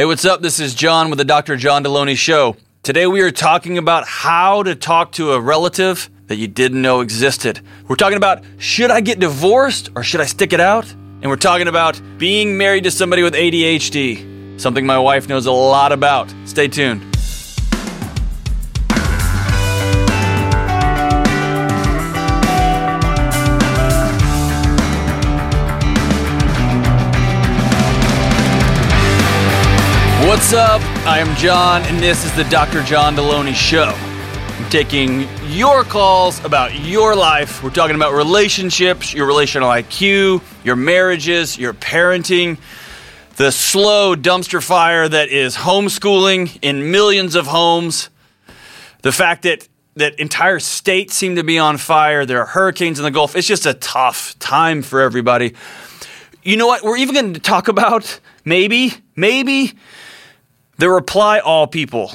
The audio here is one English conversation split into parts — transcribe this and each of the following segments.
Hey, what's up? This is John with the Dr. John Delony Show. Today we are talking about how to talk to a relative that you didn't know existed. We're talking about should I get divorced or should I stick it out? And we're talking about being married to somebody with ADHD, something my wife knows a lot about. Stay tuned. What's up? I am John, and this is the Dr. John Delony Show. I'm taking your calls about your life. We're talking about relationships, your relational IQ, your marriages, your parenting, the slow dumpster fire that is homeschooling in millions of homes, the fact that that entire states seem to be on fire. There are hurricanes in the Gulf. It's just a tough time for everybody. You know what? We're even going to talk about maybe, maybe the reply all people.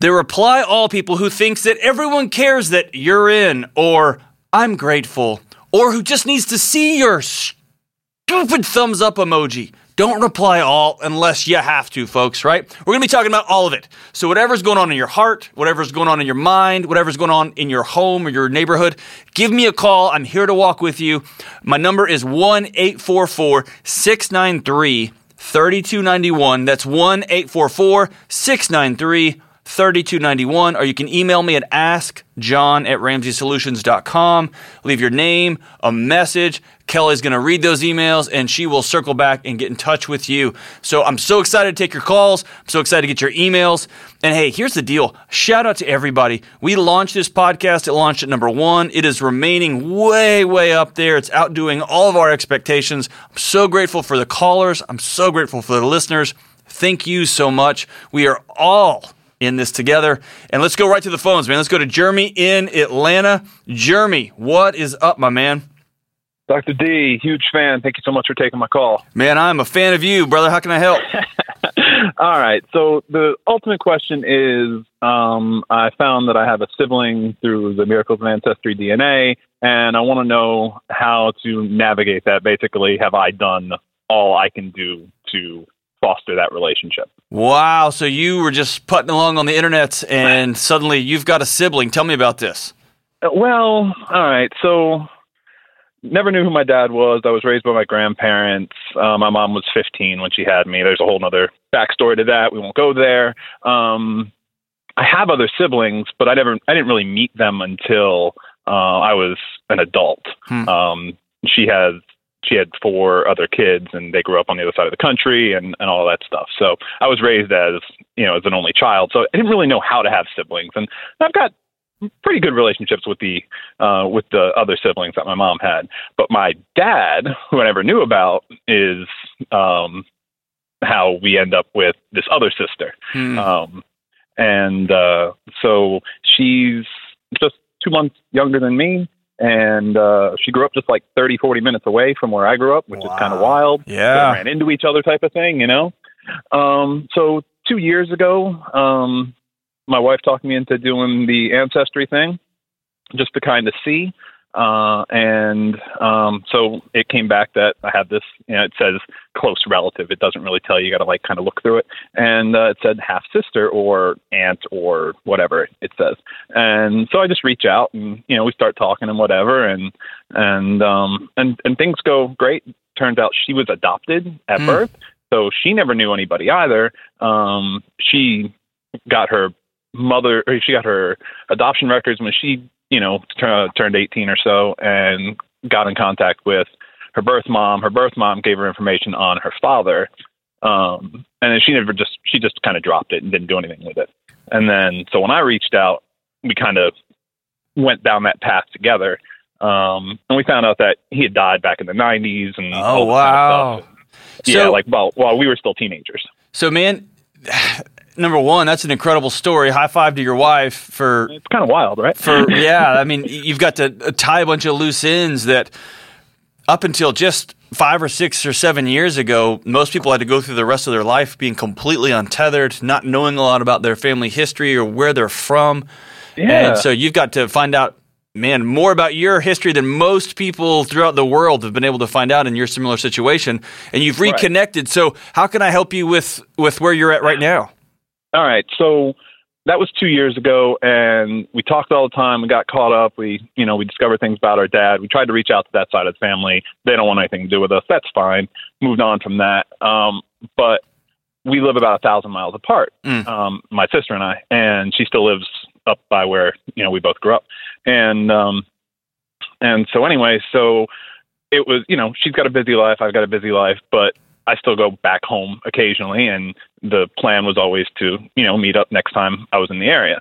The reply all people who thinks that everyone cares that you're in or I'm grateful or who just needs to see your stupid thumbs up emoji. Don't reply all unless you have to, folks, right? We're going to be talking about all of it. So, whatever's going on in your heart, whatever's going on in your mind, whatever's going on in your home or your neighborhood, give me a call. I'm here to walk with you. My number is 1 844 693 3291. That's 1 844 693 3291. Or you can email me at askjohn at ramseysolutions.com. Leave your name, a message. Kelly's going to read those emails and she will circle back and get in touch with you. So I'm so excited to take your calls. I'm so excited to get your emails. And hey, here's the deal shout out to everybody. We launched this podcast, it launched at number one. It is remaining way, way up there. It's outdoing all of our expectations. I'm so grateful for the callers. I'm so grateful for the listeners. Thank you so much. We are all in this together. And let's go right to the phones, man. Let's go to Jeremy in Atlanta. Jeremy, what is up, my man? Dr. D, huge fan. Thank you so much for taking my call. Man, I'm a fan of you, brother. How can I help? All right. So the ultimate question is um, I found that I have a sibling through the Miracles of Ancestry DNA, and I want to know how to navigate that. Basically, have I done all I can do to foster that relationship? Wow. So you were just putting along on the internet, and suddenly you've got a sibling. Tell me about this. Well, all right. So never knew who my dad was. I was raised by my grandparents. Uh, my mom was 15 when she had me. There's a whole other backstory to that. We won't go there. Um, I have other siblings, but I never, I didn't really meet them until uh, I was an adult. Hmm. Um, she has, she had four other kids, and they grew up on the other side of the country, and and all that stuff. So I was raised as, you know, as an only child. So I didn't really know how to have siblings, and I've got pretty good relationships with the uh, with the other siblings that my mom had. But my dad, who I never knew about, is um, how we end up with this other sister. Hmm. Um, and uh, so she's just two months younger than me. And uh, she grew up just like 30, 40 minutes away from where I grew up, which wow. is kind of wild. Yeah. We ran into each other type of thing, you know? Um, so two years ago, um, my wife talked me into doing the ancestry thing just to kind of see. Uh, and um, so it came back that I had this, you know, it says close relative. It doesn't really tell you. You got to like kind of look through it. And uh, it said half sister or aunt or whatever it says. And so I just reach out and, you know, we start talking and whatever. And, and, um, and, and things go great. Turns out she was adopted at mm. birth. So she never knew anybody either. Um, she got her mother, or she got her adoption records when she, you know, t- turned 18 or so, and got in contact with her birth mom. Her birth mom gave her information on her father, um, and then she never just she just kind of dropped it and didn't do anything with it. And then so when I reached out, we kind of went down that path together. Um, and we found out that he had died back in the 90s and oh wow kind of yeah like well while we were still teenagers so man number one, that's an incredible story. High five to your wife for. It's kind of wild, right? For yeah, I mean, you've got to uh, tie a bunch of loose ends that up until just five or six or seven years ago, most people had to go through the rest of their life being completely untethered, not knowing a lot about their family history or where they're from. Yeah. And so you've got to find out man, more about your history than most people throughout the world have been able to find out in your similar situation. And you've reconnected. Right. So, how can I help you with with where you're at right now? All right. So that was two years ago, and we talked all the time. We got caught up. We, you know, we discovered things about our dad. We tried to reach out to that side of the family. They don't want anything to do with us. That's fine. Moved on from that. Um, but we live about a thousand miles apart. Mm. Um, my sister and I, and she still lives up by where you know we both grew up. And um, and so anyway, so it was, you know, she's got a busy life. I've got a busy life, but I still go back home occasionally, and the plan was always to, you know, meet up next time I was in the area.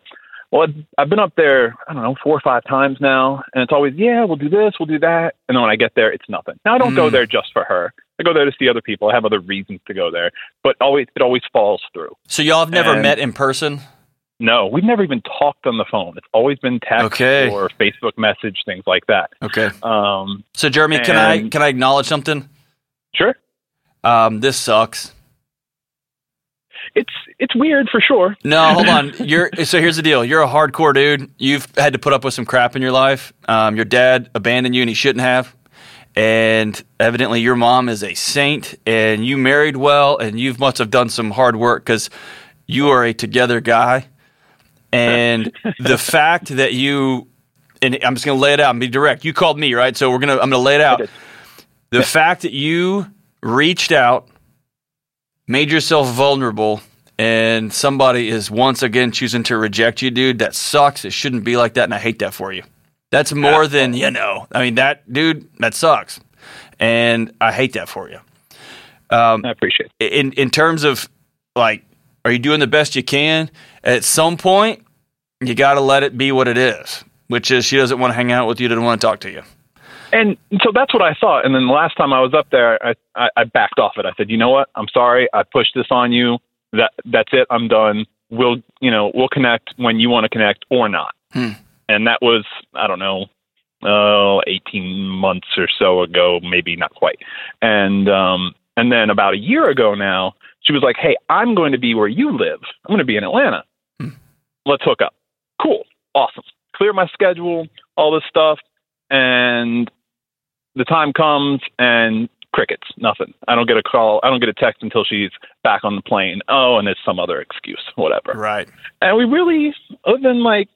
Well, I've, I've been up there, I don't know, four or five times now, and it's always, yeah, we'll do this, we'll do that. And then when I get there, it's nothing. Now, I don't mm. go there just for her. I go there to see other people. I have other reasons to go there, but always it always falls through. So y'all have never and met in person? No, we've never even talked on the phone. It's always been text okay. or Facebook message, things like that. Okay. Um, so Jeremy, can I can I acknowledge something? Sure. Um, this sucks. It's it's weird for sure. No, hold on. You're so here's the deal. You're a hardcore dude. You've had to put up with some crap in your life. Um, your dad abandoned you, and he shouldn't have. And evidently, your mom is a saint, and you married well, and you must have done some hard work because you are a together guy. And the fact that you, and I'm just going to lay it out and be direct. You called me, right? So we're gonna, I'm going to lay it out. The fact that you reached out, made yourself vulnerable, and somebody is once again choosing to reject you, dude, that sucks. It shouldn't be like that, and I hate that for you. That's more than, you know, I mean, that, dude, that sucks. And I hate that for you. Um, I appreciate it. In, in terms of, like, are you doing the best you can? At some point, you got to let it be what it is, which is she doesn't want to hang out with you, doesn't want to talk to you. And so that's what I thought. And then the last time I was up there, I, I, I backed off it. I said, you know what? I'm sorry. I pushed this on you. That that's it. I'm done. We'll you know we'll connect when you want to connect or not. Hmm. And that was I don't know, uh, 18 months or so ago, maybe not quite. And um, and then about a year ago now, she was like, "Hey, I'm going to be where you live. I'm going to be in Atlanta. Hmm. Let's hook up." Cool, awesome. Clear my schedule, all this stuff, and the time comes and crickets, nothing. I don't get a call. I don't get a text until she's back on the plane. Oh, and it's some other excuse, whatever. Right. And we really, other than like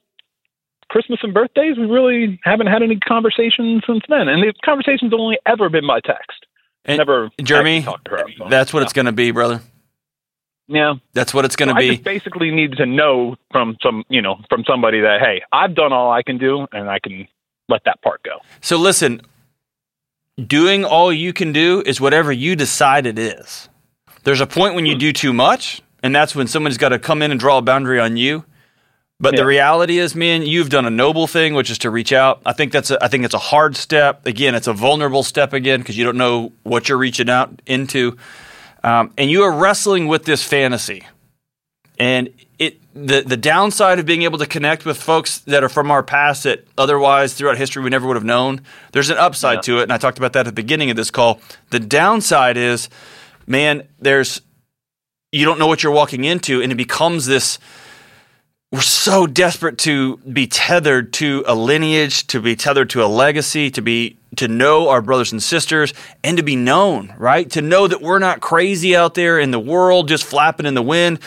Christmas and birthdays, we really haven't had any conversations since then. And the conversations only ever been by text. And Never. Jeremy, that's what it's going to be, brother. Yeah, that's what it's going to so be. I just basically need to know from some, you know, from somebody that hey, I've done all I can do, and I can let that part go. So listen, doing all you can do is whatever you decide it is. There's a point when you do too much, and that's when someone's got to come in and draw a boundary on you. But yeah. the reality is, man, you've done a noble thing, which is to reach out. I think that's a, I think it's a hard step. Again, it's a vulnerable step again because you don't know what you're reaching out into, um, and you are wrestling with this fantasy. And it the the downside of being able to connect with folks that are from our past that otherwise throughout history we never would have known. There's an upside yeah. to it, and I talked about that at the beginning of this call. The downside is, man, there's you don't know what you're walking into, and it becomes this. We're so desperate to be tethered to a lineage, to be tethered to a legacy, to be to know our brothers and sisters, and to be known, right? To know that we're not crazy out there in the world, just flapping in the wind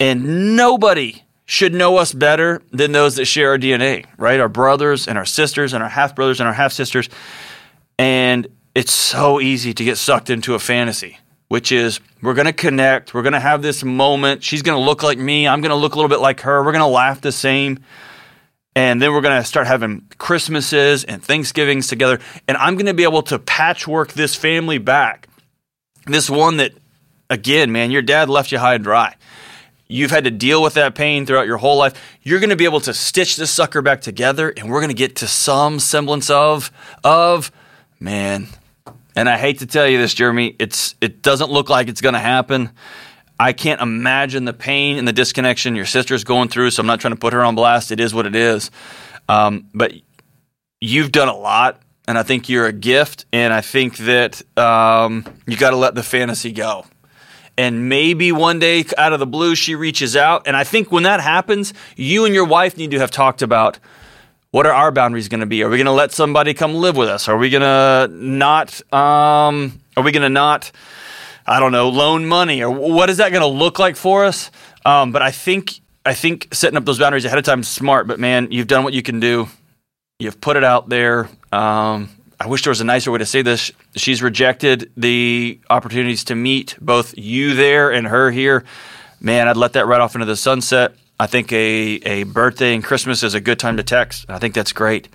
and nobody should know us better than those that share our DNA, right? Our brothers and our sisters and our half brothers and our half sisters. And it's so easy to get sucked into a fantasy, which is we're going to connect, we're going to have this moment. She's going to look like me, I'm going to look a little bit like her, we're going to laugh the same. And then we're going to start having Christmases and Thanksgivings together. And I'm going to be able to patchwork this family back. This one that, again, man, your dad left you high and dry. You've had to deal with that pain throughout your whole life. You're going to be able to stitch this sucker back together, and we're going to get to some semblance of of man. And I hate to tell you this, Jeremy. It's it doesn't look like it's going to happen. I can't imagine the pain and the disconnection your sister's going through. So I'm not trying to put her on blast. It is what it is. Um, but you've done a lot, and I think you're a gift. And I think that um, you got to let the fantasy go and maybe one day out of the blue she reaches out. And I think when that happens, you and your wife need to have talked about what are our boundaries going to be? Are we going to let somebody come live with us? Are we going to not? Um, are we going to not? I don't know, loan money, or what is that going to look like for us? Um, but I think I think setting up those boundaries ahead of time is smart. But man, you've done what you can do. You've put it out there. Um, I wish there was a nicer way to say this. She's rejected the opportunities to meet both you there and her here. Man, I'd let that right off into the sunset. I think a, a birthday and Christmas is a good time to text. I think that's great.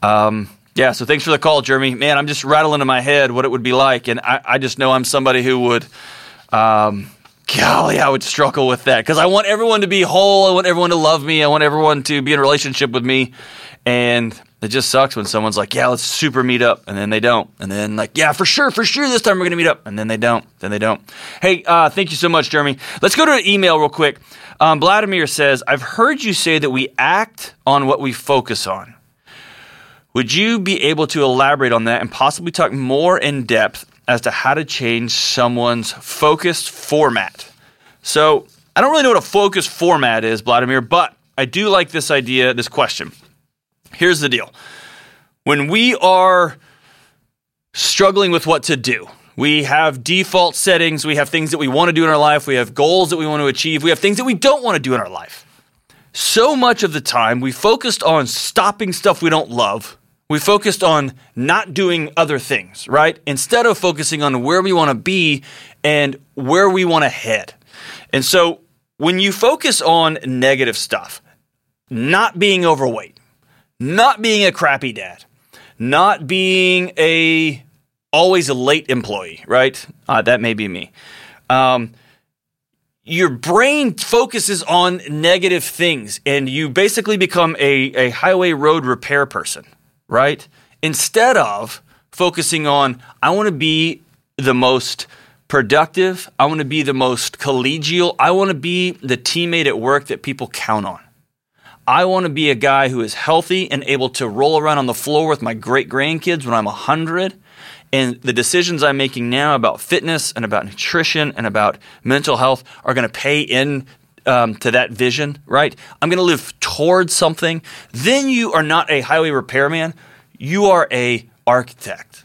Um, yeah, so thanks for the call, Jeremy. Man, I'm just rattling in my head what it would be like. And I, I just know I'm somebody who would, um, golly, I would struggle with that because I want everyone to be whole. I want everyone to love me. I want everyone to be in a relationship with me. And it just sucks when someone's like, yeah, let's super meet up. And then they don't. And then, like, yeah, for sure, for sure, this time we're going to meet up. And then they don't. Then they don't. Hey, uh, thank you so much, Jeremy. Let's go to an email real quick. Um, Vladimir says, I've heard you say that we act on what we focus on. Would you be able to elaborate on that and possibly talk more in depth as to how to change someone's focused format? So, I don't really know what a focused format is, Vladimir, but I do like this idea, this question. Here's the deal when we are struggling with what to do, we have default settings, we have things that we want to do in our life, we have goals that we want to achieve, we have things that we don't want to do in our life. So much of the time, we focused on stopping stuff we don't love. We focused on not doing other things, right? Instead of focusing on where we want to be and where we want to head. And so when you focus on negative stuff, not being overweight, not being a crappy dad, not being a always a late employee, right? Uh, that may be me. Um, your brain focuses on negative things, and you basically become a, a highway road repair person, right? Instead of focusing on, I want to be the most productive, I want to be the most collegial, I want to be the teammate at work that people count on. I want to be a guy who is healthy and able to roll around on the floor with my great grandkids when I'm 100. And the decisions I'm making now about fitness and about nutrition and about mental health are going to pay in um, to that vision, right? I'm going to live towards something. Then you are not a highway repairman. You are a architect.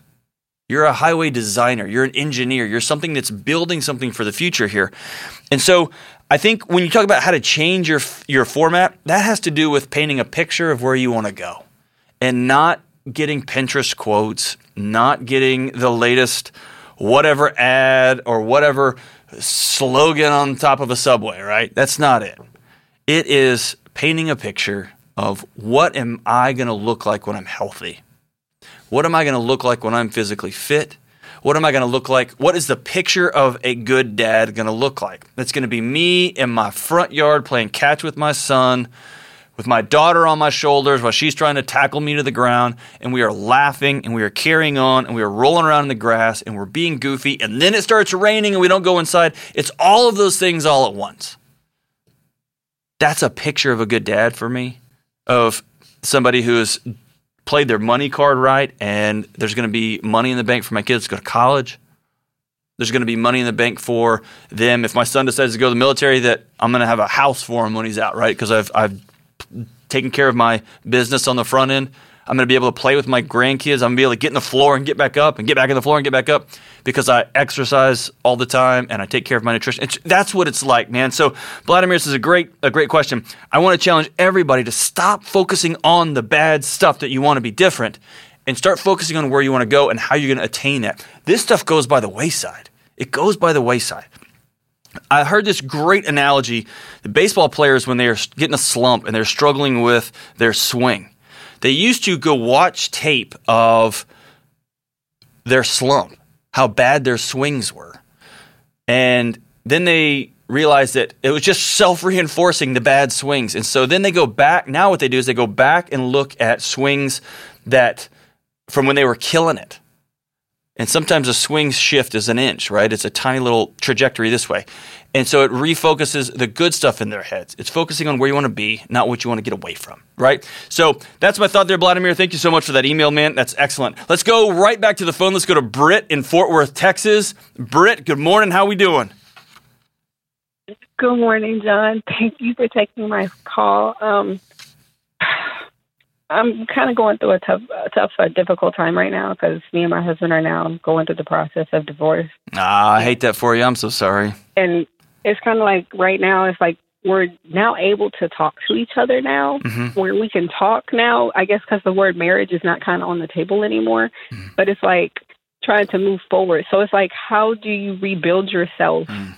You're a highway designer. You're an engineer. You're something that's building something for the future here. And so I think when you talk about how to change your your format, that has to do with painting a picture of where you want to go, and not getting Pinterest quotes, not getting the latest whatever ad or whatever slogan on top of a subway. Right? That's not it. It is painting a picture of what am I going to look like when I'm healthy. What am I going to look like when I'm physically fit? What am I going to look like? What is the picture of a good dad going to look like? It's going to be me in my front yard playing catch with my son, with my daughter on my shoulders while she's trying to tackle me to the ground, and we are laughing and we are carrying on and we are rolling around in the grass and we're being goofy, and then it starts raining and we don't go inside. It's all of those things all at once. That's a picture of a good dad for me, of somebody who is played their money card right, and there's going to be money in the bank for my kids to go to college. There's going to be money in the bank for them. If my son decides to go to the military, that I'm going to have a house for him when he's out, right? Because I've I've taken care of my business on the front end. I'm going to be able to play with my grandkids. I'm going to be able to get in the floor and get back up and get back in the floor and get back up because I exercise all the time and I take care of my nutrition. It's, that's what it's like, man. So, Vladimir, this is a great, a great question. I want to challenge everybody to stop focusing on the bad stuff that you want to be different and start focusing on where you want to go and how you're going to attain that. This stuff goes by the wayside. It goes by the wayside. I heard this great analogy. The baseball players, when they're getting a slump and they're struggling with their swing, they used to go watch tape of their slump, how bad their swings were. And then they realized that it was just self reinforcing the bad swings. And so then they go back. Now, what they do is they go back and look at swings that from when they were killing it. And sometimes a swing shift is an inch, right? It's a tiny little trajectory this way. And so it refocuses the good stuff in their heads. It's focusing on where you want to be, not what you want to get away from, right? So that's my thought there, Vladimir. Thank you so much for that email, man. That's excellent. Let's go right back to the phone. Let's go to Britt in Fort Worth, Texas. Britt, good morning. How we doing? Good morning, John. Thank you for taking my call. Um, I'm kind of going through a tough, a tough, a difficult time right now because me and my husband are now going through the process of divorce. Ah, I hate that for you. I'm so sorry. And it's kind of like right now, it's like we're now able to talk to each other now, Mhm. where we can talk now. I guess because the word marriage is not kind of on the table anymore, Mhm. but it's like trying to move forward. So it's like, how do you rebuild yourself Mm.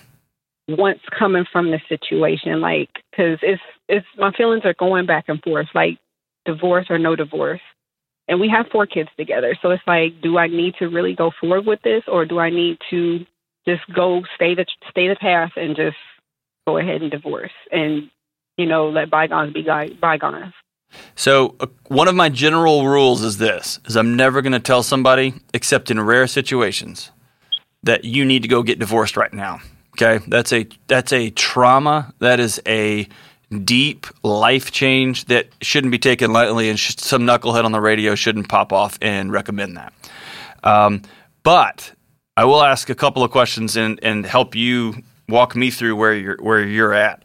once coming from the situation? Like, because it's it's my feelings are going back and forth, like divorce or no divorce. And we have four kids together, so it's like, do I need to really go forward with this, or do I need to just go stay the stay the path and just go ahead and divorce and you know let bygones be bygones? So uh, one of my general rules is this: is I'm never going to tell somebody, except in rare situations, that you need to go get divorced right now. Okay, that's a that's a trauma. That is a deep life change that shouldn't be taken lightly, and sh- some knucklehead on the radio shouldn't pop off and recommend that. Um, but I will ask a couple of questions and, and help you walk me through where you're where you're at.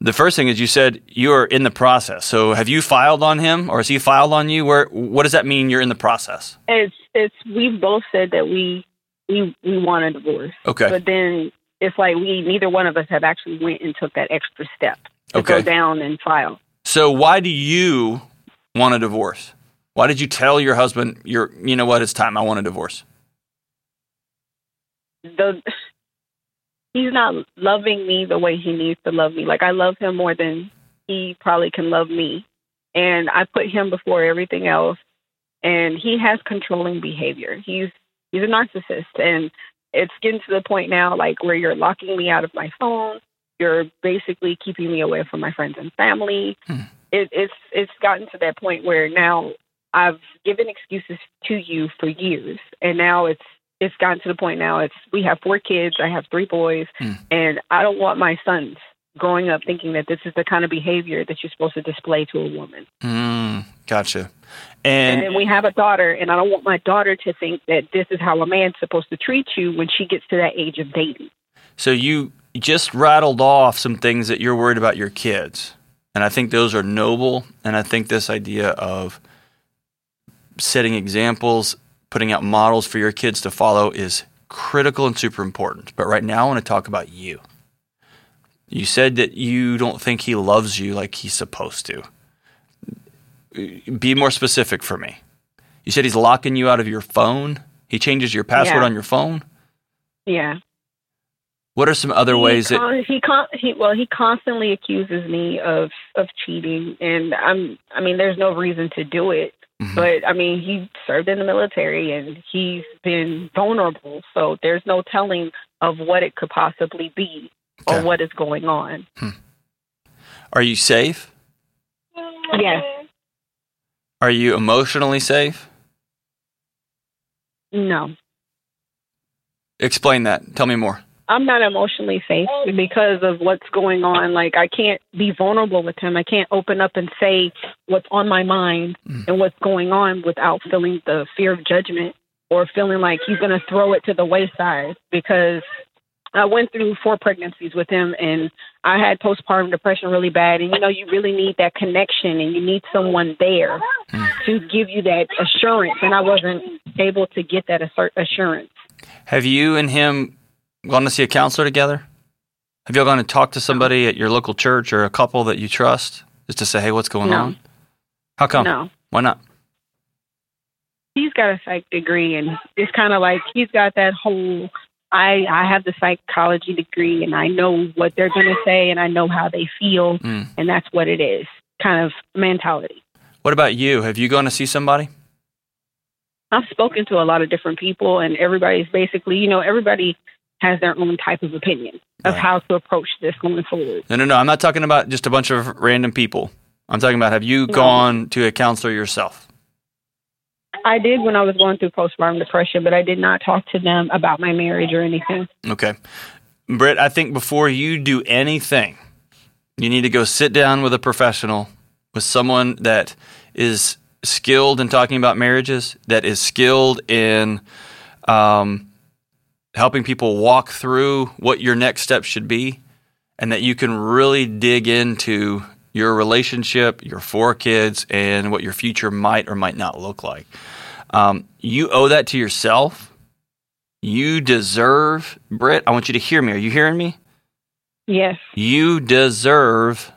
The first thing is you said you're in the process. So have you filed on him or has he filed on you? Where what does that mean you're in the process? It's it's we've both said that we we we want a divorce, Okay. but then it's like we neither one of us have actually went and took that extra step to Okay. go down and file. So why do you want a divorce? Why did you tell your husband you're you know what, it's time, I want a divorce? The he's not loving me the way he needs to love me. Like I love him more than he probably can love me. And I put him before everything else and he has controlling behavior. He's he's a narcissist and it's getting to the point now like where you're locking me out of my phone. You're basically keeping me away from my friends and family. Hmm. It, it's it's gotten to that point where now I've given excuses to you for years, and now it's it's gotten to the point now. It's we have four kids. I have three boys, Hmm. and I don't want my sons growing up thinking that this is the kind of behavior that you're supposed to display to a woman. Mm, gotcha. And, And then we have a daughter, and I don't want my daughter to think that this is how a man's supposed to treat you when she gets to that age of dating. so you just rattled off some things that you're worried about your kids. And I think those are noble. And I think this idea of setting examples, putting out models for your kids to follow is critical and super important. But right now, I want to talk about you. You said that you don't think he loves you like he's supposed to. Be more specific for me. You said he's locking you out of your phone. He changes your password Yeah. on your phone. Yeah. What are some other he ways that he con- he well he constantly accuses me of of cheating and i'm i mean there's no reason to do it Mhm. but i mean he served in the military and he's been vulnerable so there's no telling of what it could possibly be Okay. or what is going on are you safe? yes Are you emotionally safe? no Explain that. Tell me more. I'm not emotionally safe because of what's going on. Like I can't be vulnerable with him. I can't open up and say what's on my mind Mm. and what's going on without feeling the fear of judgment or feeling like he's going to throw it to the wayside because I went through four pregnancies with him and I had postpartum depression really bad and you know you really need that connection and you need someone there Mm. to give you that assurance and I wasn't able to get that assur- assurance. Have you and him gone to see a counselor together? Have you all gone to talk to somebody at your local church or a couple that you trust just to say, hey, what's going No. on? How come? No. Why not? he's got a psych degree and it's kind of like he's got that whole I I have the psychology degree and I know what they're going to say and I know how they feel Mm. and that's what it is kind of mentality. What about you? Have you gone to see somebody? I've spoken to a lot of different people and everybody's basically, you know, everybody has their own type of opinion of Right. how to approach this going forward. No, no, no. I'm not talking about just a bunch of random people. I'm talking about have you No. gone to a counselor yourself? I did when I was going through postpartum depression, but I did not talk to them about my marriage or anything. Okay. Britt, I think before you do anything, you need to go sit down with a professional, with someone that is skilled in talking about marriages, that is skilled in um, helping people walk through what your next step should be, and that you can really dig into your relationship, your four kids, and what your future might or might not look like. Um, you owe that to yourself. You deserve, Britt, I want you to hear me. Are you hearing me? Yes. You deserve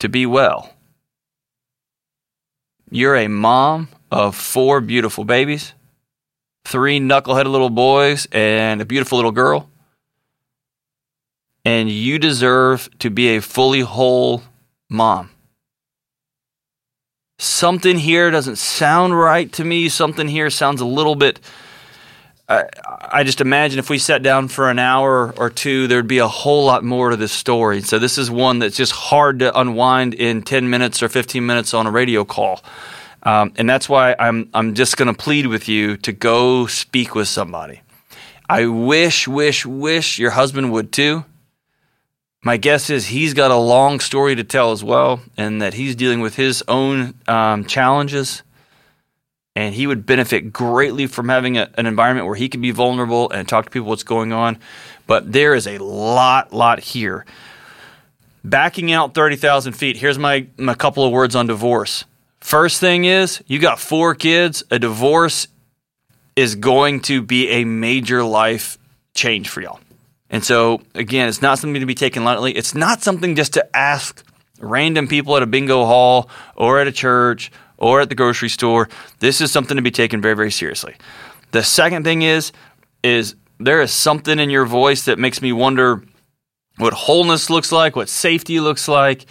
to be well. You're a mom of four beautiful babies, three knuckleheaded little boys, and a beautiful little girl. And you deserve to be a fully whole mom. Something here doesn't sound right to me. Something here sounds a little bit. I, I just imagine if we sat down for an hour or two, there'd be a whole lot more to this story. So, this is one that's just hard to unwind in 10 minutes or 15 minutes on a radio call. Um, and that's why I'm, I'm just going to plead with you to go speak with somebody. I wish, wish, wish your husband would too. My guess is he's got a long story to tell as well, and that he's dealing with his own um, challenges. And he would benefit greatly from having a, an environment where he can be vulnerable and talk to people what's going on. But there is a lot, lot here. Backing out 30,000 feet, here's my, my couple of words on divorce. First thing is, you got four kids. A divorce is going to be a major life change for y'all. And so, again, it's not something to be taken lightly. It's not something just to ask random people at a bingo hall or at a church or at the grocery store. This is something to be taken very, very seriously. The second thing is, is there is something in your voice that makes me wonder what wholeness looks like, what safety looks like.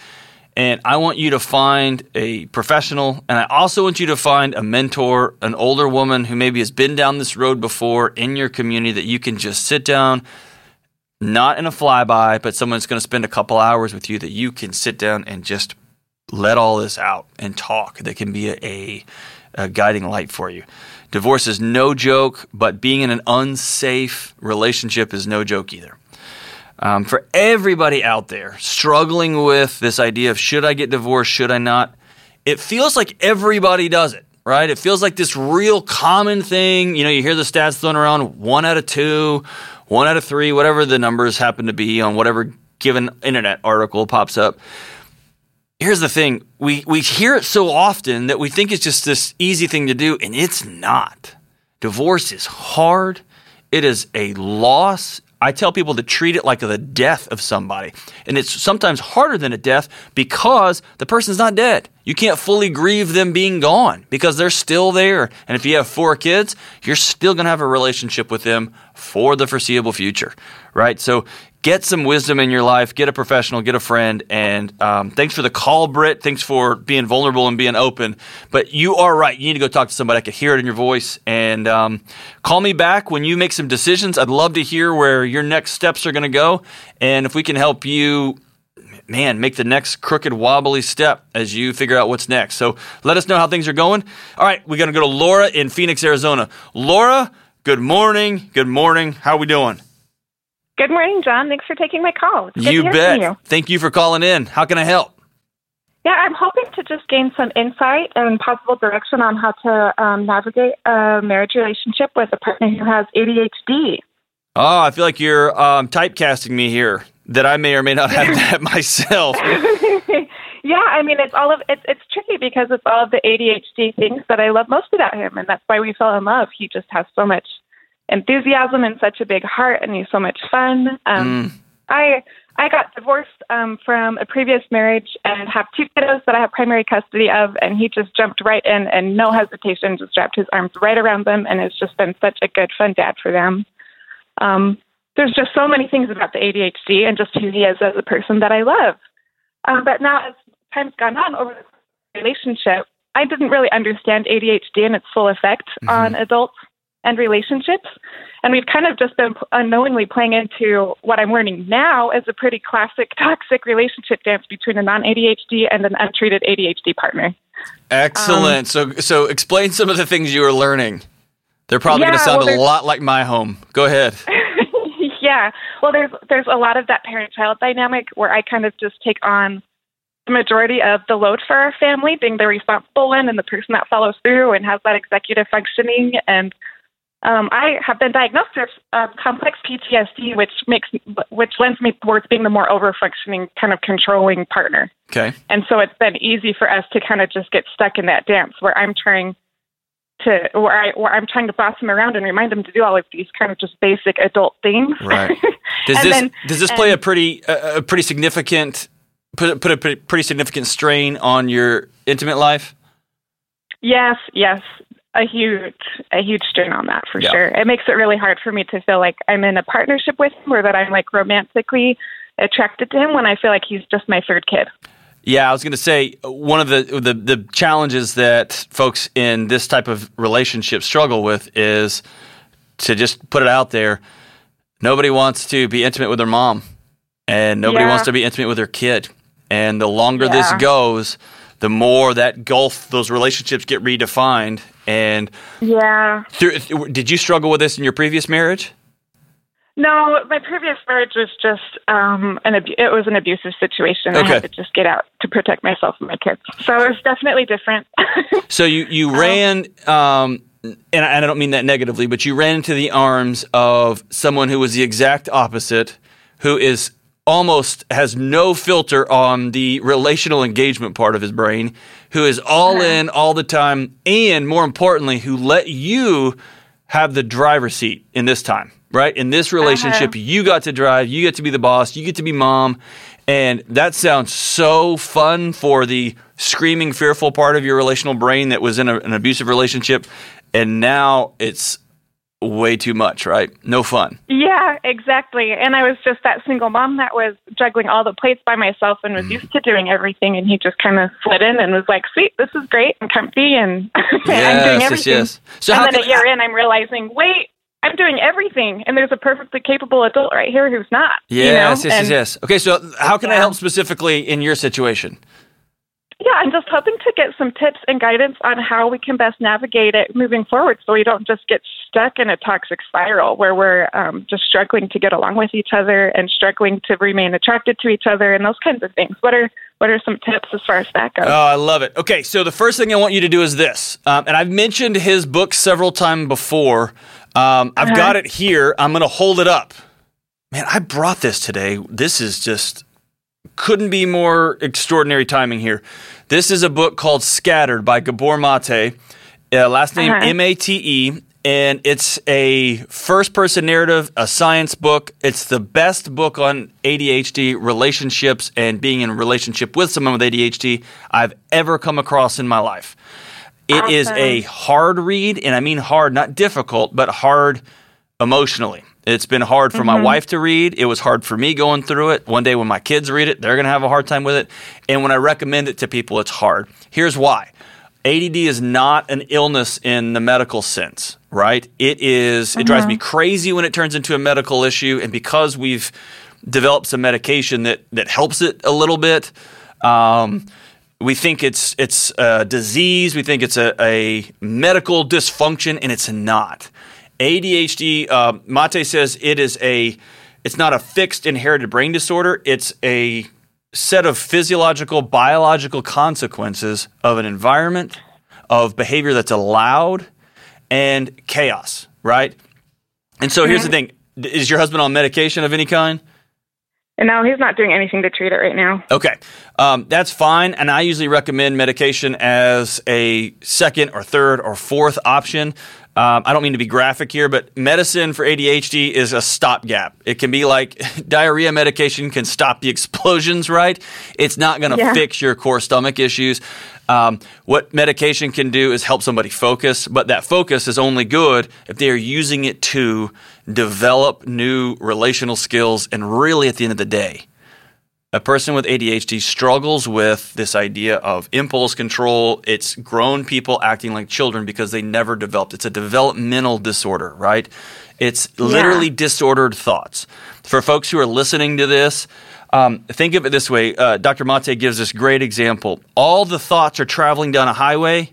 And I want you to find a professional, and I also want you to find a mentor, an older woman who maybe has been down this road before in your community that you can just sit down not in a flyby, but someone's going to spend a couple hours with you that you can sit down and just let all this out and talk. That can be a, a, a guiding light for you. Divorce is no joke, but being in an unsafe relationship is no joke either. Um, for everybody out there struggling with this idea of should I get divorced, should I not, it feels like everybody does it right? It feels like this real common thing. You know, you hear the stats thrown around one out of two, one out of three, whatever the numbers happen to be on whatever given internet article pops up. Here's the thing we, we hear it so often that we think it's just this easy thing to do, and it's not. Divorce is hard, it is a loss. I tell people to treat it like the death of somebody. And it's sometimes harder than a death because the person's not dead. You can't fully grieve them being gone because they're still there. And if you have four kids, you're still going to have a relationship with them for the foreseeable future, right? So get some wisdom in your life, get a professional, get a friend, and um, thanks for the call, Britt. Thanks for being vulnerable and being open. But you are right. You need to go talk to somebody. I could hear it in your voice. And um, call me back when you make some decisions. I'd love to hear where your next steps are going to go. And if we can help you man, make the next crooked, wobbly step as you figure out what's next. So let us know how things are going. All right, we're going to go to Laura in Phoenix, Arizona. Laura, good morning. Good morning. How are we doing? Good morning, John. Thanks for taking my call. you bet. You. Thank you for calling in. How can I help? Yeah, I'm hoping to just gain some insight and possible direction on how to um, navigate a marriage relationship with a partner who has ADHD. Oh, I feel like you're um, typecasting me here. That I may or may not have that myself. yeah, I mean, it's all of it's it's tricky because it's all of the ADHD things that I love most about him, and that's why we fell in love. He just has so much enthusiasm and such a big heart, and he's so much fun. Um, mm. I I got divorced um, from a previous marriage and have two kiddos that I have primary custody of, and he just jumped right in and no hesitation, just wrapped his arms right around them, and has just been such a good, fun dad for them. Um, there's just so many things about the ADHD and just who he is as a person that I love. Um, but now, as time's gone on over the relationship, I didn't really understand ADHD and its full effect mm-hmm. on adults and relationships. And we've kind of just been unknowingly playing into what I'm learning now as a pretty classic toxic relationship dance between a non ADHD and an untreated ADHD partner. Excellent. Um, so, so explain some of the things you were learning. They're probably yeah, going to sound well, a lot like my home. Go ahead. yeah. Well, there's there's a lot of that parent-child dynamic where I kind of just take on the majority of the load for our family, being the responsible one and the person that follows through and has that executive functioning and um, I have been diagnosed with uh, complex PTSD, which makes which lends me towards being the more over functioning, kind of controlling partner. Okay. And so it's been easy for us to kind of just get stuck in that dance where I'm trying to where I where I'm trying to boss him around and remind him to do all of these kind of just basic adult things. Right. Does this then- does this play a pretty a a pretty significant put put a pretty, pretty significant strain on your intimate life? Yes, yes. A huge, a huge strain on that for Yeah. sure. It makes it really hard for me to feel like I'm in a partnership with him or that I'm like romantically attracted to him when I feel like he's just my third kid. Yeah, I was going to say one of the, the the challenges that folks in this type of relationship struggle with is to just put it out there. Nobody wants to be intimate with their mom, and nobody Yeah. wants to be intimate with their kid. And the longer this goes, the more that gulf, those relationships get redefined. And Yeah. through, did you struggle with this in your previous marriage? No, my previous marriage was just um an abu- it was an abusive situation. I had to just get out to protect myself and my kids. So it was definitely different. So you you Oh. ran, um, and, I, and I don't mean that negatively, but you ran into the arms of someone who was the exact opposite, who is almost has no filter on the relational engagement part of his brain, who is all in all the time, and more importantly, who let you have the driver's seat in this time, right? In this relationship, Uh-huh. you got to drive, you get to be the boss, you get to be mom. And that sounds so fun for the screaming, fearful part of your relational brain that was in a, an abusive relationship. And now it's way too much, right? No fun. yeah, exactly. And I was just that single mom that was juggling all the plates by myself and was mm. used to doing everything and he just kind of slid in and was like, "Sweet, this is great and comfy and I'm doing yes, everything." yes. yes. So how and then a year in, I'm realizing, wait, I'm doing everything, and there's a perfectly capable adult right here who's not. you know? Yes, yes, yes, yes. Okay, so how can I help specifically in your situation? Yeah, I'm just hoping to get some tips and guidance on how we can best navigate it moving forward, so we don't just get stuck in a toxic spiral where we're um, just struggling to get along with each other and struggling to remain attracted to each other and those kinds of things. What are what are some tips as far as that goes? Oh, I love it. Okay, so the first thing I want you to do is this, um, and I've mentioned his book several times before. Um, I've Uh-huh. got it here. I'm going to hold it up. Man, I brought this today. This is just couldn't be more extraordinary timing here. This is a book called Scattered by Gabor Mate, uh, last name Uh-huh. M A T E, and it's a first person narrative, a science book. It's the best book on ADHD, relationships, and being in a relationship with someone with ADHD I've ever come across in my life. It is Awesome. a hard read, and I mean hard, not difficult, but hard emotionally. It's been hard for my wife to read. It was hard for me going through it. One day when my kids read it, they're going to have a hard time with it. And when I recommend it to people, it's hard. Here's why. ADD is not an illness in the medical sense, right? It is- it drives me crazy when it turns into a medical issue and because we've developed some medication that that helps it a little bit, um, we think it's it's a disease. We think it's a, a medical dysfunction, and it's not. ADHD. Uh, Mate says it is a. It's not a fixed inherited brain disorder. It's a set of physiological, biological consequences of an environment, of behavior that's allowed, and chaos. Right. And so here's the thing: Is your husband on medication of any kind? and now he's not doing anything to treat it right now. Okay, um, that's fine. And I usually recommend medication as a second or third or fourth option. Um, I don't mean to be graphic here, but medicine for ADHD is a stopgap. It can be like diarrhea medication can stop the explosions, right? It's not going to Yeah. fix your core stomach issues. Um, what medication can do is help somebody focus, but that focus is only good if they are using it to develop new relational skills. And really, at the end of the day, a person with ADHD struggles with this idea of impulse control. It's grown people acting like children because they never developed. It's a developmental disorder, right? It's literally disordered thoughts. For folks who are listening to this, um, think of it this way. Uh, Dr. Mate gives this great example. All the thoughts are traveling down a highway,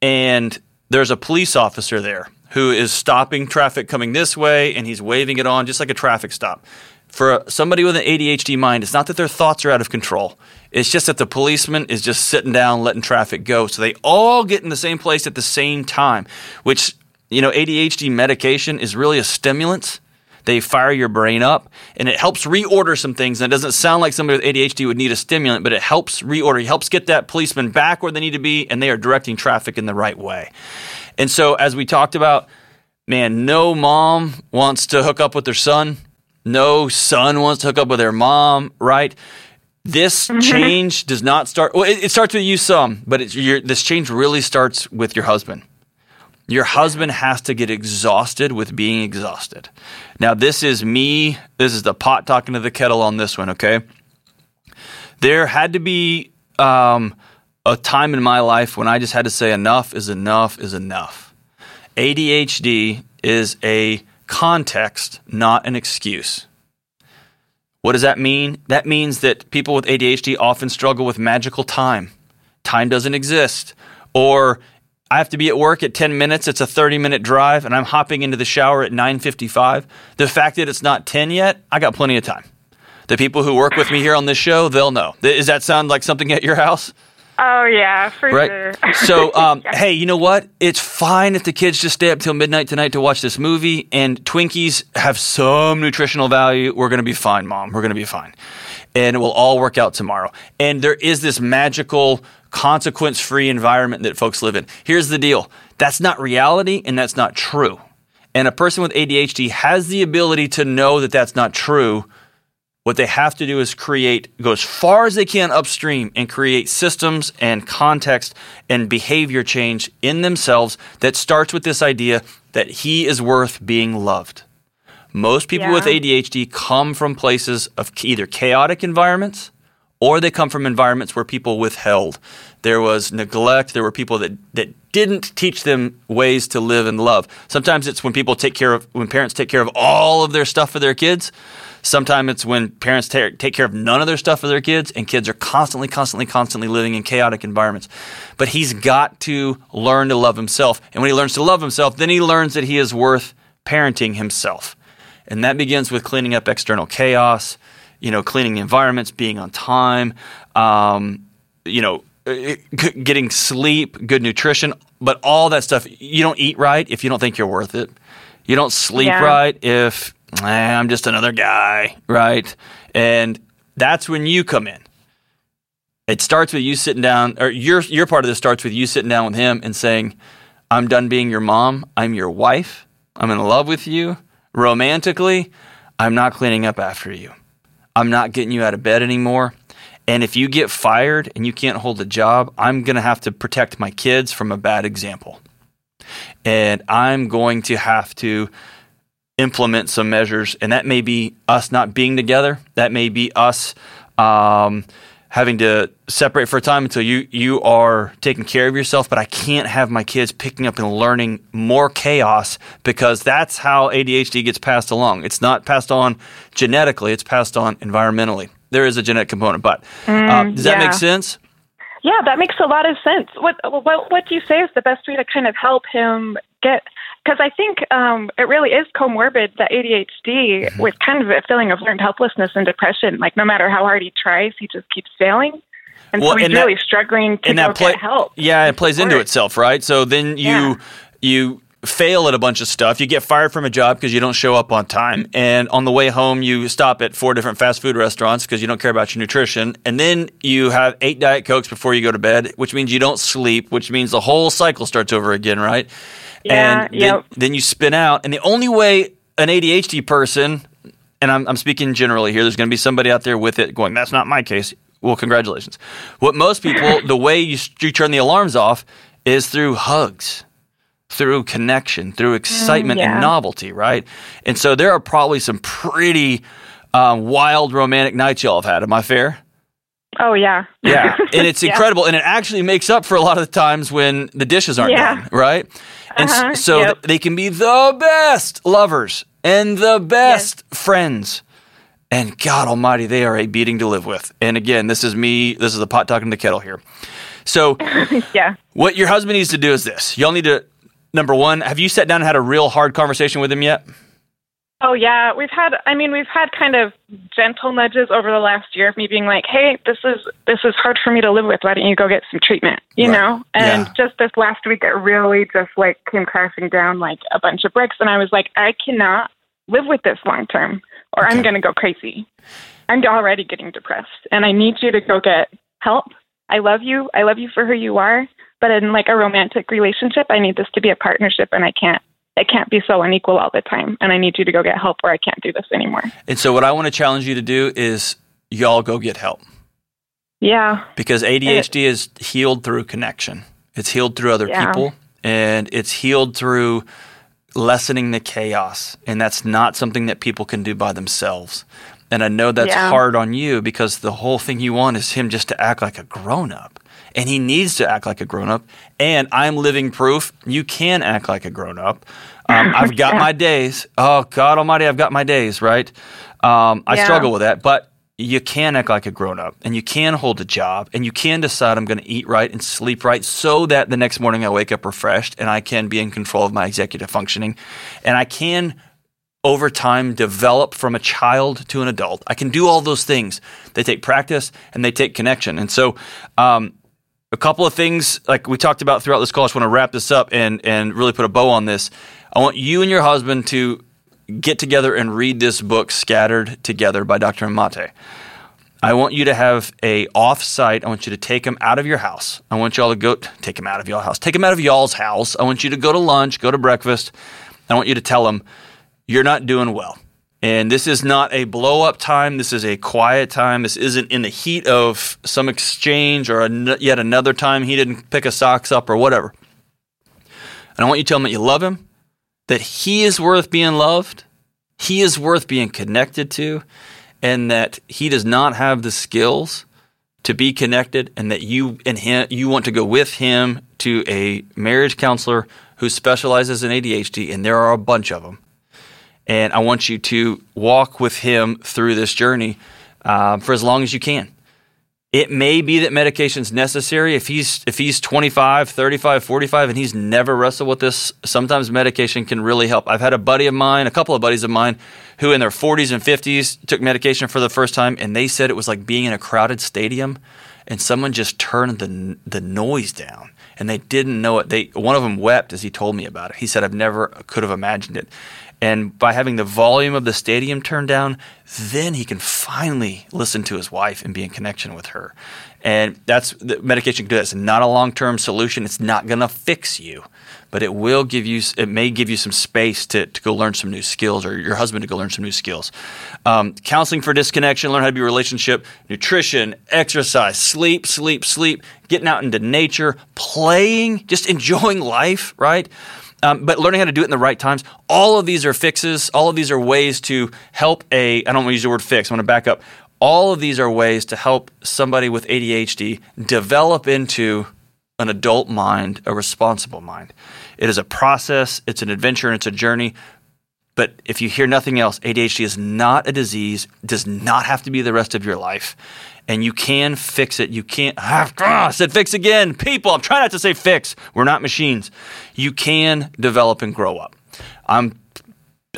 and there's a police officer there who is stopping traffic coming this way, and he's waving it on just like a traffic stop. For somebody with an ADHD mind, it's not that their thoughts are out of control. It's just that the policeman is just sitting down, letting traffic go. So they all get in the same place at the same time, which you know, ADHD medication is really a stimulant. They fire your brain up and it helps reorder some things. And it doesn't sound like somebody with ADHD would need a stimulant, but it helps reorder. It helps get that policeman back where they need to be and they are directing traffic in the right way. And so, as we talked about, man, no mom wants to hook up with their son. No son wants to hook up with their mom, right? This Mm-hmm. change does not start. Well, it, it starts with you some, but it's your, this change really starts with your husband. Your husband has to get exhausted with being exhausted. Now, this is me. This is the pot talking to the kettle on this one, okay? There had to be um, a time in my life when I just had to say, enough is enough is enough. ADHD is a context, not an excuse. What does that mean? That means that people with ADHD often struggle with magical time. Time doesn't exist. Or I have to be at work at 10 minutes, it's a 30 minute drive, and I'm hopping into the shower at 9.55. The fact that it's not 10 yet, I got plenty of time. The people who work with me here on this show, they'll know. Does that sound like something at your house? Oh yeah, for right? sure. So, um, Yeah. hey, you know what? It's fine if the kids just stay up till midnight tonight to watch this movie, and Twinkies have some nutritional value. We're going to be fine, Mom. We're going to be fine. And it will all work out tomorrow. And there is this magical, consequence free environment that folks live in. Here's the deal that's not reality, and that's not true. And a person with ADHD has the ability to know that that's not true what they have to do is create, go as far as they can upstream and create systems and context and behavior change in themselves that starts with this idea that he is worth being loved. Most people with ADHD come from places of either chaotic environments or they come from environments where people withheld. There was neglect. There were people that, that didn't teach them ways to live and love. Sometimes it's when people take care of, when parents take care of all of their stuff for their kids. Sometimes it's when parents ta- take care of none of their stuff for their kids, and kids are constantly, constantly, constantly living in chaotic environments. But he's got to learn to love himself. And when he learns to love himself, then he learns that he is worth parenting himself. And that begins with cleaning up external chaos, you know, cleaning the environments, being on time, um, you know, uh, getting sleep, good nutrition, but all that stuff. You don't eat right if you don't think you're worth it. You don't sleep Yeah. right if "Eh, I'm just another guy, right? And that's when you come in. It starts with you sitting down, or your your part of this starts with you sitting down with him and saying, "I'm done being your mom. I'm your wife. I'm in love with you romantically. I'm not cleaning up after you. I'm not getting you out of bed anymore." And if you get fired and you can't hold a job, I'm going to have to protect my kids from a bad example. And I'm going to have to implement some measures. And that may be us not being together. That may be us um, having to separate for a time until you, you are taking care of yourself. But I can't have my kids picking up and learning more chaos because that's how ADHD gets passed along. It's not passed on genetically, it's passed on environmentally. There is a genetic component, but uh, does that yeah. make sense? Yeah, that makes a lot of sense. What what what do you say is the best way to kind of help him get? Because I think um, it really is comorbid, the ADHD, Mm-hmm. with kind of a feeling of learned helplessness and depression. Like no matter how hard he tries, he just keeps failing, and Well, so he's and that- really struggling to go that play, get help. Yeah, it plays into itself, right? So then you Yeah. you fail at a bunch of stuff. You get fired from a job because you don't show up on time, and on the way home you stop at four different fast food restaurants because you don't care about your nutrition, and then you have eight diet cokes before you go to bed, which means you don't sleep, which means the whole cycle starts over again, right? Yeah, and then, yep. then you spin out, and the only way an ADHD person and I'm, I'm speaking generally here. There's going to be somebody out there with it going, that's not my case. Well, congratulations. What most people, the way you, you turn the alarms off is through hugs, through connection, through excitement yeah. and novelty, right? And so there are probably some pretty um, wild romantic nights y'all have had. Am I fair? Oh yeah, Yeah, and it's Yeah. incredible, and it actually makes up for a lot of the times when the dishes aren't Yeah. done, right? And Uh-huh, so yep. th- they can be the best lovers and the best friends. And God Almighty, they are a beating to live with. And again, this is me. This is the pot talking to the kettle here. So, yeah. what your husband needs to do is this: y'all need to number one. Have you sat down and had a real hard conversation with him yet? Oh yeah, we've had. I mean, we've had kind of gentle nudges over the last year of me being like, "Hey, this is this is hard for me to live with. Why don't you go get some treatment?" You Right. know. And Yeah. just this last week, it really just like came crashing down like a bunch of bricks, and I was like, I cannot live with this long term, or Okay. I'm going to go crazy. I'm already getting depressed, and I need you to go get help. I love you. I love you for who you are. But in like a romantic relationship, I need this to be a partnership, and I can't. It can't be so unequal all the time, and I need you to go get help, or I can't do this anymore. And so, what I want to challenge you to do is y'all go get help Yeah, because ADHD is healed through connection. It's healed through other Yeah. people, and it's healed through lessening the chaos. And that's not something that people can do by themselves. And I know that's Yeah. hard on you because the whole thing you want is him just to act like a grown up. And he needs to act like a grown up. And I'm living proof you can act like a grown up. Um, I've got my days. Oh, God Almighty, I've got my days, right? Um, I Yeah. struggle with that. But you can act like a grown up and you can hold a job and you can decide I'm going to eat right and sleep right so that the next morning I wake up refreshed and I can be in control of my executive functioning. And I can over time develop from a child to an adult. I can do all those things. They take practice and they take connection. And so, um, a couple of things like we talked about throughout this call. I just want to wrap this up and and really put a bow on this. I want you and your husband to get together and read this book, Scattered Together by Dr. Amate. I want you to have a off-site. I want you to take him out of your house. I want y'all to go take him out of y'all house. Take him out of y'all's house. I want you to go to lunch, go to breakfast. I want you to tell him you're not doing well. And this is not a blow up time. This is a quiet time. This isn't in the heat of some exchange or an- yet another time he didn't pick his socks up or whatever. And I want you to tell him that you love him, that he is worth being loved, he is worth being connected to, and that he does not have the skills to be connected, and that you and him you want to go with him to a marriage counselor who specializes in ADHD, and there are a bunch of them. And I want you to walk with him through this journey uh, for as long as you can. It may be that medication's necessary if he's if he's 25, 35, 45 and he's never wrestled with this. Sometimes medication can really help. I've had a buddy of mine, a couple of buddies of mine who in their 40s and 50s took medication for the first time and they said it was like being in a crowded stadium and someone just turned the the noise down and they didn't know it. They one of them wept as he told me about it. He said I've never could have imagined it. And by having the volume of the stadium turned down, then he can finally listen to his wife and be in connection with her. And that's the medication can do that. It's not a long term solution. It's not going to fix you, but it will give you. It may give you some space to, to go learn some new skills, or your husband to go learn some new skills. Um, counseling for disconnection, learn how to be a relationship, nutrition, exercise, sleep, sleep, sleep. Getting out into nature, playing, just enjoying life. Right. Um, but learning how to do it in the right times. All of these are fixes. All of these are ways to help a. I don't want to use the word fix. I'm going to back up. All of these are ways to help somebody with ADHD develop into an adult mind, a responsible mind. It is a process. It's an adventure. And it's a journey. But if you hear nothing else, ADHD is not a disease. Does not have to be the rest of your life. And you can fix it. You can't. Ah, I said fix again. People, I'm trying not to say fix. We're not machines. You can develop and grow up. I'm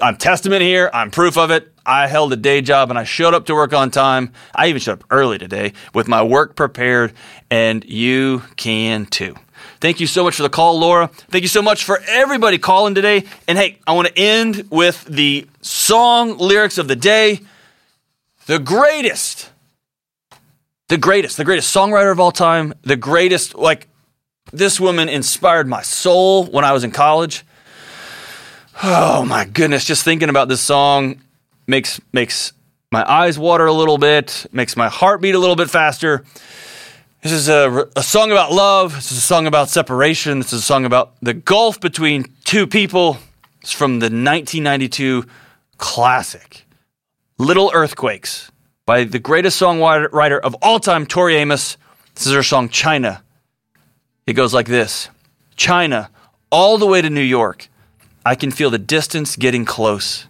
I'm testament here. I'm proof of it. I held a day job and I showed up to work on time. I even showed up early today with my work prepared, and you can too. Thank you so much for the call, Laura. Thank you so much for everybody calling today. And hey, I want to end with the song lyrics of the day. The greatest, the greatest, the greatest songwriter of all time, the greatest, like, this woman inspired my soul when I was in college. Oh my goodness, just thinking about this song makes makes my eyes water a little bit, makes my heart beat a little bit faster. This is a, a song about love. This is a song about separation. This is a song about the gulf between two people. It's from the 1992 classic, Little Earthquakes, by the greatest songwriter of all time, Tori Amos. This is her song, China. It goes like this China, all the way to New York. I can feel the distance getting close.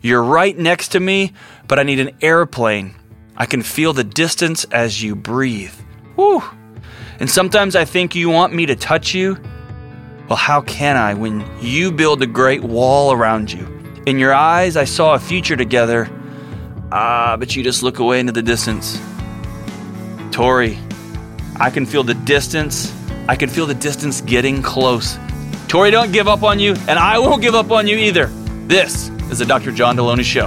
You're right next to me, but I need an airplane. I can feel the distance as you breathe. Whew. And sometimes I think you want me to touch you. Well, how can I when you build a great wall around you? In your eyes, I saw a future together. Ah, but you just look away into the distance. Tori, I can feel the distance. I can feel the distance getting close. Tori, don't give up on you, and I won't give up on you either. This is the Dr. John Delony Show.